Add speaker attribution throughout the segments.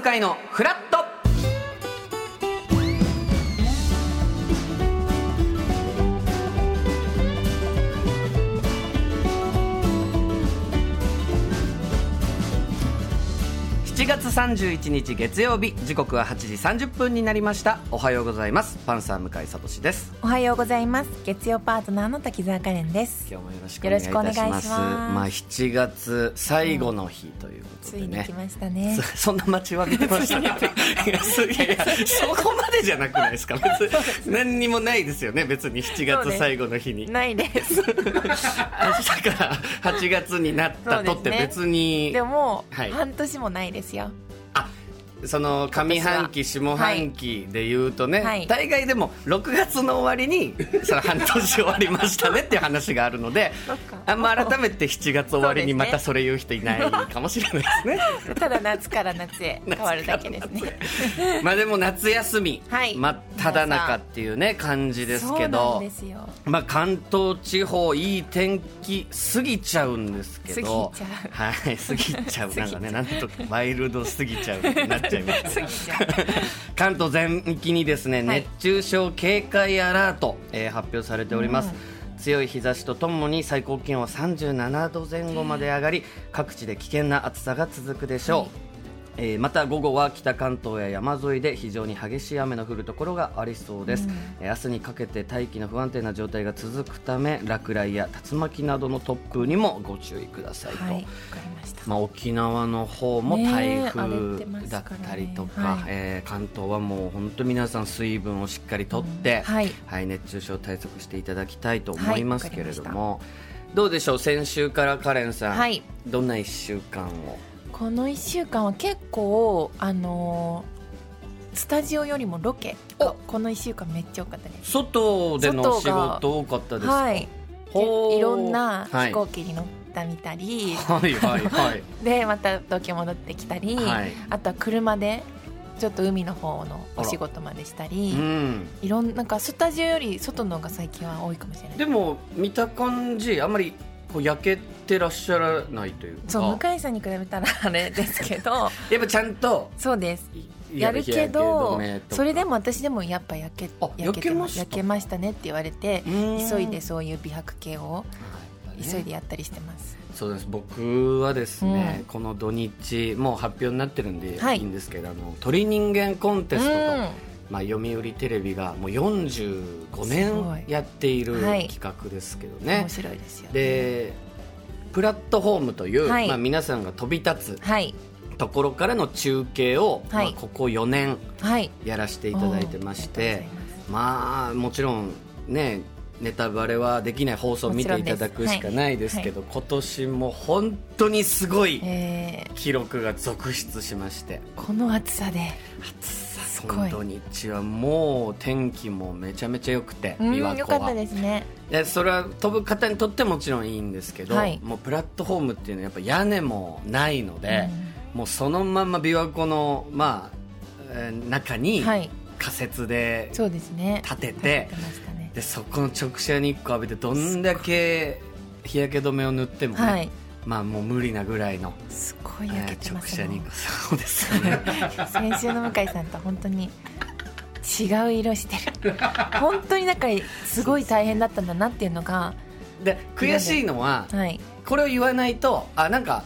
Speaker 1: 向井のフラット。7月31日月曜日時刻は8時30分になりました。おはようございます。パンサー向井聡です。
Speaker 2: おはようございます。月曜パートナーの滝沢カレンです。
Speaker 1: 今日もよろしくお願いいたします。
Speaker 2: よろしくお願いします。
Speaker 1: まあ7月最後の日ということ
Speaker 2: つ
Speaker 1: でね。
Speaker 2: いに来、ましたね。
Speaker 1: そ そんな待ちわびてました いやそこまでじゃなくないですか？別に。何にもないですよね？別に7月最後の日に、
Speaker 2: ないです。
Speaker 1: 明日から8月になったとって別に。
Speaker 2: でも
Speaker 1: はい。
Speaker 2: 半年もないですよ。
Speaker 1: あその上半期下半期で言うとね、
Speaker 2: はい。
Speaker 1: 大概でも6月の終わりにその半年終わりましたねっていう話があるのであんま改めて7月終わりにまた
Speaker 2: そ
Speaker 1: それ言う人いないかもしれないですね。
Speaker 2: ただ夏から夏へ 変わるだけですね。
Speaker 1: まあでも夏休み、
Speaker 2: はい。
Speaker 1: 真っ只中っていうね感じですけどまあ、関東地方いい天気過ぎちゃうんですけど
Speaker 2: 過ぎち
Speaker 1: はい過ぎちゃう。
Speaker 2: 過ぎちゃう。ん
Speaker 1: なかね なんとワイルド過ぎちゃうっちゃいました関東全域にですね、
Speaker 2: はい
Speaker 1: 熱中症警戒アラート、えー発表されております、
Speaker 2: うん。
Speaker 1: 強い日差しとともに最高気温は37度前後まで上がり各地で危険な暑さが続くでしょう、
Speaker 2: はい
Speaker 1: えーまた午後は北関東や山沿いで非常に激しい雨の降るところがありそうです、
Speaker 2: うん。
Speaker 1: えー明日にかけて大気の不安定な状態が続くため落雷や竜巻などの突風にもご注意くださいと、
Speaker 2: はいわかりました。
Speaker 1: まあ、沖縄の方も台風だったりとか、
Speaker 2: はい。
Speaker 1: えー関東はもう本当皆さん水分をしっかりとって、
Speaker 2: うんはい。
Speaker 1: はい、熱中症対策していただきたいと思いますけれど
Speaker 2: はい
Speaker 1: も、どうでしょう？先週からカレンさん、
Speaker 2: はい。
Speaker 1: どんな1週間を？
Speaker 2: この1週間は結構あのースタジオよりもロケがこの1週間めっちゃ多かったです。
Speaker 1: 外での仕事多かったですか？
Speaker 2: はい。
Speaker 1: ほう
Speaker 2: いろんな
Speaker 1: はい
Speaker 2: 飛行機に乗ったみたり、
Speaker 1: はいはいはい。
Speaker 2: でまた東京戻ってきたり、
Speaker 1: はい。
Speaker 2: あとは車でちょっと海の方のお仕事までしたり。
Speaker 1: うん。
Speaker 2: いろんなんかスタジオより外の方が最近は多いかもしれない。
Speaker 1: でも見た感じあんまり焼けてらっしゃらないというか。
Speaker 2: そう向井さんに比べたらあれですけど。
Speaker 1: やっぱちゃんと。
Speaker 2: そうです。
Speaker 1: い
Speaker 2: やるけどそれでも私でもやっぱ焼け
Speaker 1: あ
Speaker 2: 焼けて
Speaker 1: 焼けました
Speaker 2: ねって言われて
Speaker 1: うん。
Speaker 2: 急いでそういう美白系を
Speaker 1: はい。
Speaker 2: 急いでやったりしてます、
Speaker 1: そうです。僕はですね、
Speaker 2: うん。
Speaker 1: この土日もう発表になってるんで
Speaker 2: はい。
Speaker 1: いいんですけど、あの鳥人間コンテストと、
Speaker 2: うん
Speaker 1: まあ、読売テレビがもう45
Speaker 2: すごい。
Speaker 1: 年やっている
Speaker 2: はい。
Speaker 1: 企画ですけどね、
Speaker 2: 面白いですよ
Speaker 1: でプラットフォームという、
Speaker 2: はい。
Speaker 1: まあ、皆さんが飛び立つ
Speaker 2: はい。
Speaker 1: ところからの中継を、
Speaker 2: はい。
Speaker 1: まあ、ここ4年
Speaker 2: はい。
Speaker 1: やらせていただいてまして
Speaker 2: ま
Speaker 1: あもちろんねネタバレはできない放送を見ていただくしかないですけど今年も本当にすごい
Speaker 2: えー
Speaker 1: 記録が続出しまして。
Speaker 2: この暑さで。
Speaker 1: 暑さ
Speaker 2: すごい
Speaker 1: 本当日はもう天気もめちゃめちゃ良くて
Speaker 2: うん
Speaker 1: 琵琶湖は。
Speaker 2: よかったですね。
Speaker 1: でそれは飛ぶ方にとってもちろんいいんですけど、
Speaker 2: はい。
Speaker 1: もうプラットフォームっていうのはやっぱ屋根もないので、もうそのまま琵琶湖の、まあえー中
Speaker 2: う
Speaker 1: に
Speaker 2: んはい。
Speaker 1: 仮設で立てて
Speaker 2: 立てましたね。
Speaker 1: でそこの直射日光浴びてどんだけ日焼け止めを塗ってもね、
Speaker 2: はい
Speaker 1: まあもう無理なぐらいの、
Speaker 2: すごい
Speaker 1: え
Speaker 2: 焼けてますね。
Speaker 1: そうですよね。
Speaker 2: 先週の向井さんと本当に違う色してる。本当になんかすごい大変だったんだなっていうのが
Speaker 1: で悔しいのは
Speaker 2: はい。
Speaker 1: これを言わないとあなんか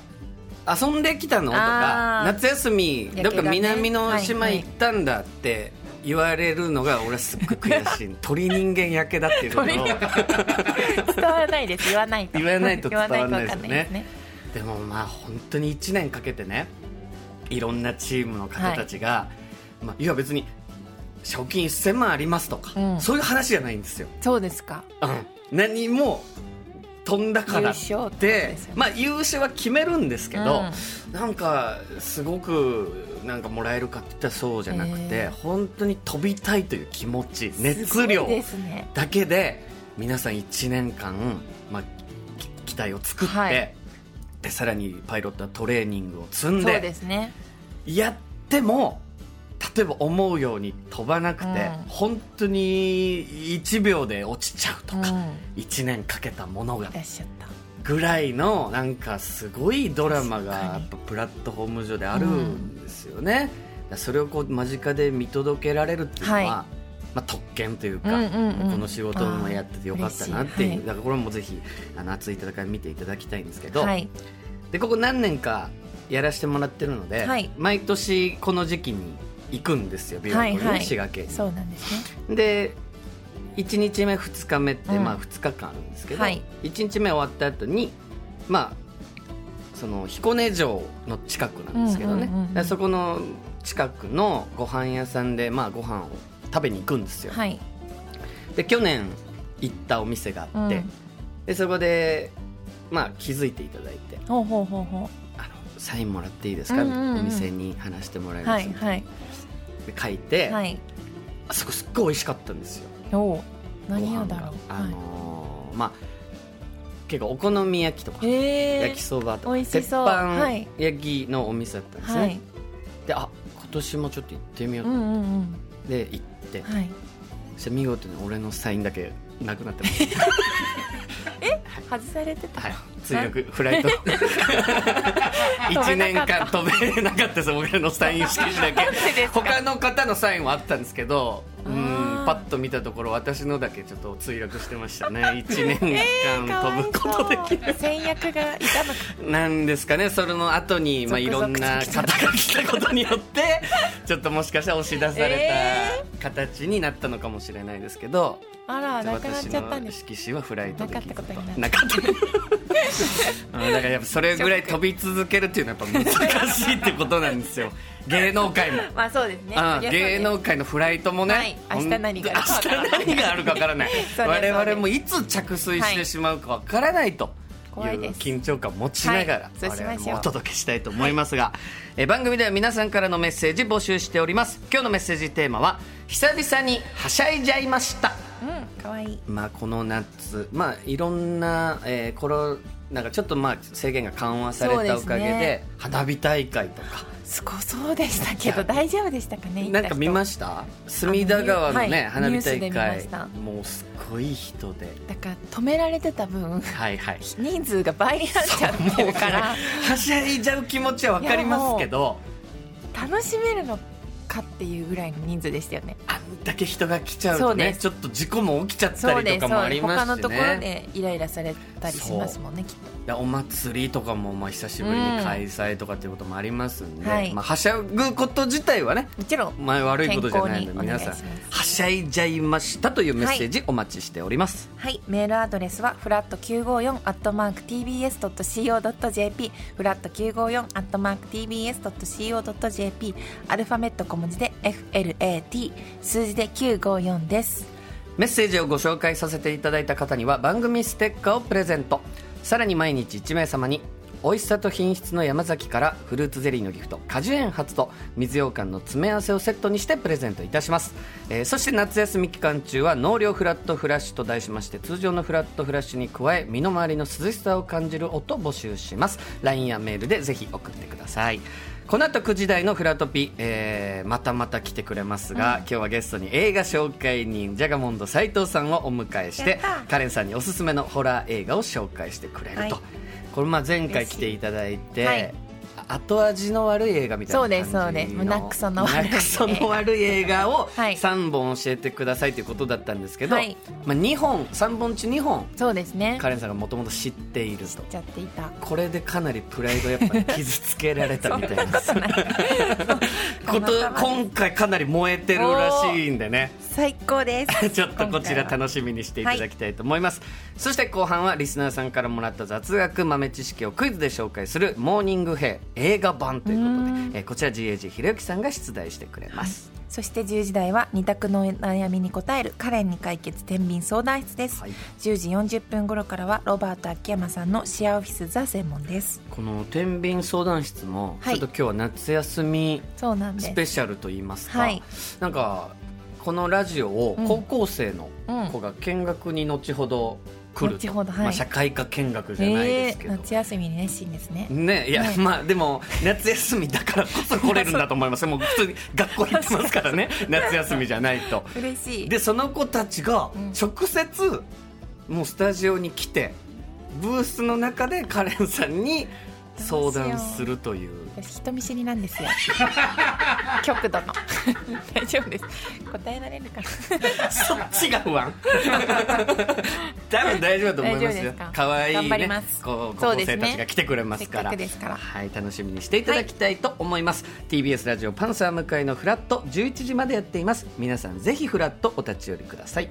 Speaker 1: 遊んできたのとか夏休みどっか南の島
Speaker 2: はい。
Speaker 1: 行ったんだって言われるのが俺はすっごい悔しい。鳥人間焼けだっていうの。を
Speaker 2: 鳥伝わらないです。言わないと。
Speaker 1: 言わないと伝わらないですよね。
Speaker 2: ね。
Speaker 1: でもまあ本当に1年かけてねいろんなチームの方たちが、い。まあ、いや別に賞金1000万ありますとか、
Speaker 2: うん。
Speaker 1: そういう話じゃないんですよ、
Speaker 2: そうですか。
Speaker 1: うん、何も飛んだからっ
Speaker 2: 優勝ってね。
Speaker 1: まあ優勝は決めるんですけど、なんかすごくなんかもらえるかって言ったらそうじゃなくて、本当に飛びたいという気持ち
Speaker 2: す
Speaker 1: 熱量だけで皆さん1年間、まあ、き機体を作って、
Speaker 2: はい。
Speaker 1: でさらにパイロットはトレーニングを積ん
Speaker 2: そう
Speaker 1: で
Speaker 2: ですね。
Speaker 1: やっても例えば思うように飛ばなくて、
Speaker 2: うん。
Speaker 1: 本当に1秒で落ちちゃうとか、
Speaker 2: うん。
Speaker 1: 1年かけたものがぐらいのなんかすごいドラマがやっぱプラットフォーム上であるんですよね、だからそれをこう間近で見届けられるっていうのは、
Speaker 2: はい。
Speaker 1: まあ、特権というか、
Speaker 2: うんうんうん。
Speaker 1: この仕事もやっててよかったなっていう、
Speaker 2: はい
Speaker 1: だからこれもぜひあの熱い戦い見ていただきたいんですけど、
Speaker 2: はい。
Speaker 1: でここ何年かやらせてもらってるので、
Speaker 2: はい。
Speaker 1: 毎年この時期に行くんですよ琵琶湖に滋賀県に。
Speaker 2: そうなんですね。
Speaker 1: で1日目2日目って、
Speaker 2: うん。
Speaker 1: まあ2日間あるんですけど、
Speaker 2: はい。
Speaker 1: 1日目終わった後にまあその彦根城の近くなんですけどね、そこの近くのご飯屋さんでまあご飯を食べに行くんですよ、
Speaker 2: はい。
Speaker 1: で去年行ったお店があって、
Speaker 2: うん。
Speaker 1: でそこでまあ気づいていただいて
Speaker 2: ほうほうほうほ
Speaker 1: あのサインもらっていいですか、お店に話してもらいうます、
Speaker 2: はいはい。
Speaker 1: で書いて、
Speaker 2: はい。
Speaker 1: あそこすっごい美味しかったんですよ
Speaker 2: おう何をだろう？
Speaker 1: あのーまあ結構お好み焼きとか、
Speaker 2: え
Speaker 1: 焼きそばとか鉄板
Speaker 2: はい。
Speaker 1: 焼きのお店だったんですね、
Speaker 2: はい。
Speaker 1: であ今年もちょっと行ってみようと、
Speaker 2: うんうんうん。
Speaker 1: で行って、
Speaker 2: はい。
Speaker 1: そして見事に俺のサインだけなくなってます。
Speaker 2: 外されてた？
Speaker 1: はい。追力フライト。1年間飛べなかった。です。俺のサイン色紙だけ。他の方のサインはあったんですけどパッと見たところ私のだけちょっと墜落してましたね。1年間飛ぶことできない
Speaker 2: 戦略がいたの。か
Speaker 1: なんですかね。それの後にまあいろんな方が来た。ことによって ちょっともしかしたら押し出された形になったのかもしれないですけど、
Speaker 2: あらなくなっ
Speaker 1: 私
Speaker 2: ちゃったん
Speaker 1: の
Speaker 2: です
Speaker 1: 色紙はフライトできず
Speaker 2: なかったことにな
Speaker 1: かった。うんだからやっぱそれぐらい飛び続けるっていうのはやっぱ難しいってことなんですよ芸能界も。
Speaker 2: まあそうですね。
Speaker 1: 芸能界のフライトもね、
Speaker 2: はい。明日何があるか
Speaker 1: 本当明日何があるかわからない。我々もいつ着水してしまうかわからないと、
Speaker 2: 怖いです。
Speaker 1: 緊張感を持ちながら、
Speaker 2: はい。
Speaker 1: もお届けしたいと思いますが、え番組では皆さんからのメッセージ募集しております。今日のメッセージテーマは久々にはしゃいじゃいました。
Speaker 2: うんかわいい。
Speaker 1: まあこの夏まあいろんな、えー、コロなんかちょっとまあ制限が緩和されたおかげで
Speaker 2: ね。
Speaker 1: 花火大会とか。
Speaker 2: すごそうでしたけど大丈夫でしたかね
Speaker 1: なんか見ま
Speaker 2: し
Speaker 1: した？隅田川のね、
Speaker 2: はい
Speaker 1: 花火大会。もうすっごい人で。
Speaker 2: だから止められてた分
Speaker 1: はいはい。
Speaker 2: 人数が倍になっちゃってるから。
Speaker 1: はしゃいじゃう気持ちは分かりますけど。
Speaker 2: 楽しめるのかっていうぐらいの人数でしたよね。
Speaker 1: あんだけ人が来ちゃうとねちょっと事故も起きちゃった
Speaker 2: そう
Speaker 1: りとかもありますしね。
Speaker 2: 他のところでイライラされたりしますもんねきっと。
Speaker 1: でお祭りとかもまあ久しぶりに開催とかっていうこともありますんで、
Speaker 2: うん。はい。
Speaker 1: まあ、はしゃぐこと自体はね
Speaker 2: もちろん
Speaker 1: まあ悪いことじゃないので
Speaker 2: 健
Speaker 1: 皆さん。はしゃいじゃいましたというメッセージお待ちしております、
Speaker 2: はい、メールアドレスはフラット954アットマーク TBS.CO.JP フラット954アットマーク TBS.CO.JP アルファベット小文字で FLAT 数字で954です。
Speaker 1: メッセージをご紹介させていただいた方には番組ステッカーをプレゼント。さらに毎日1名様に美味しさと品質の山崎からフルーツゼリーのギフト果樹園初と水羊羹の詰め合わせをセットにしてプレゼントいたします、えーそして夏休み期間中は納涼フラットフラッシュと題しまして通常のフラットフラッシュに加え身の回りの涼しさを感じる音を募集します。LINE やメールでぜひ送ってください。この後9時台のフラトピ、えーまたまた来てくれますが、今日はゲストに映画紹介人ジャガモンド斉藤さんをお迎えしてカレンさんにおすすめのホラー映画を紹介してくれると、
Speaker 2: はい
Speaker 1: これまあ前回来ていただいて、
Speaker 2: はい。
Speaker 1: 後味の悪い映画みたいな感じの。
Speaker 2: そうですそうです。胸クソの悪い
Speaker 1: 胸クソの悪い映画を
Speaker 2: はい。
Speaker 1: 3本教えてくださいということだったんですけど、
Speaker 2: はい。
Speaker 1: まあ、2本3本中2本
Speaker 2: そうですね。
Speaker 1: カレンさんがもともと知っていると。
Speaker 2: ちゃっていた。
Speaker 1: これでかなりプライドやっぱり傷つけられたみたいな。
Speaker 2: こと
Speaker 1: 今回かなり燃えてるらしいんでね。
Speaker 2: 最高です。
Speaker 1: ちょっとこちら楽しみにしていただきたいと思います、そして後半はリスナーさんからもらった雑学豆知識をクイズで紹介するモーニングヘイ映画版ということで、えーこちら GAG ひろゆきさんが出題してくれます、
Speaker 2: そして10時台は二択の悩みに答えるカレンに解決天秤相談室です、
Speaker 1: はい。
Speaker 2: 10時40分頃からはロバート秋山さんのシェアオフィスザ専門です。
Speaker 1: この天秤相談室も、
Speaker 2: はい。
Speaker 1: ちょっと今日は夏休み
Speaker 2: そうなんです。
Speaker 1: スペシャルと言いますか、
Speaker 2: はい。
Speaker 1: なんかこのラジオを
Speaker 2: うん。
Speaker 1: 高校生の子が見学に後ほど来る
Speaker 2: はい。
Speaker 1: まあ、社会科見学じゃないですけど、
Speaker 2: えー夏休みに熱心ですね。
Speaker 1: ねいや、
Speaker 2: はい。
Speaker 1: まあでも夏休みだからこそ来れるんだと思います。もう普通に学校行ってますからね。夏休みじゃないと。
Speaker 2: 嬉しい。
Speaker 1: でその子たちが
Speaker 2: うん。
Speaker 1: 直接もうスタジオに来てブースの中でカレンさんに相談するという。
Speaker 2: 私人見知りなんですよ。極度の。大丈夫です。答えられるかな？
Speaker 1: そっちが不安。多分大丈夫だと思いますよ。可愛い
Speaker 2: 頑張り
Speaker 1: ね。高校生たちが来てくれますから。
Speaker 2: せっかくですから。
Speaker 1: はい楽しみにしていただきたいと思います、TBS ラジオパンサー向井のフラット11時までやっています。皆さんぜひフラットお立ち寄りください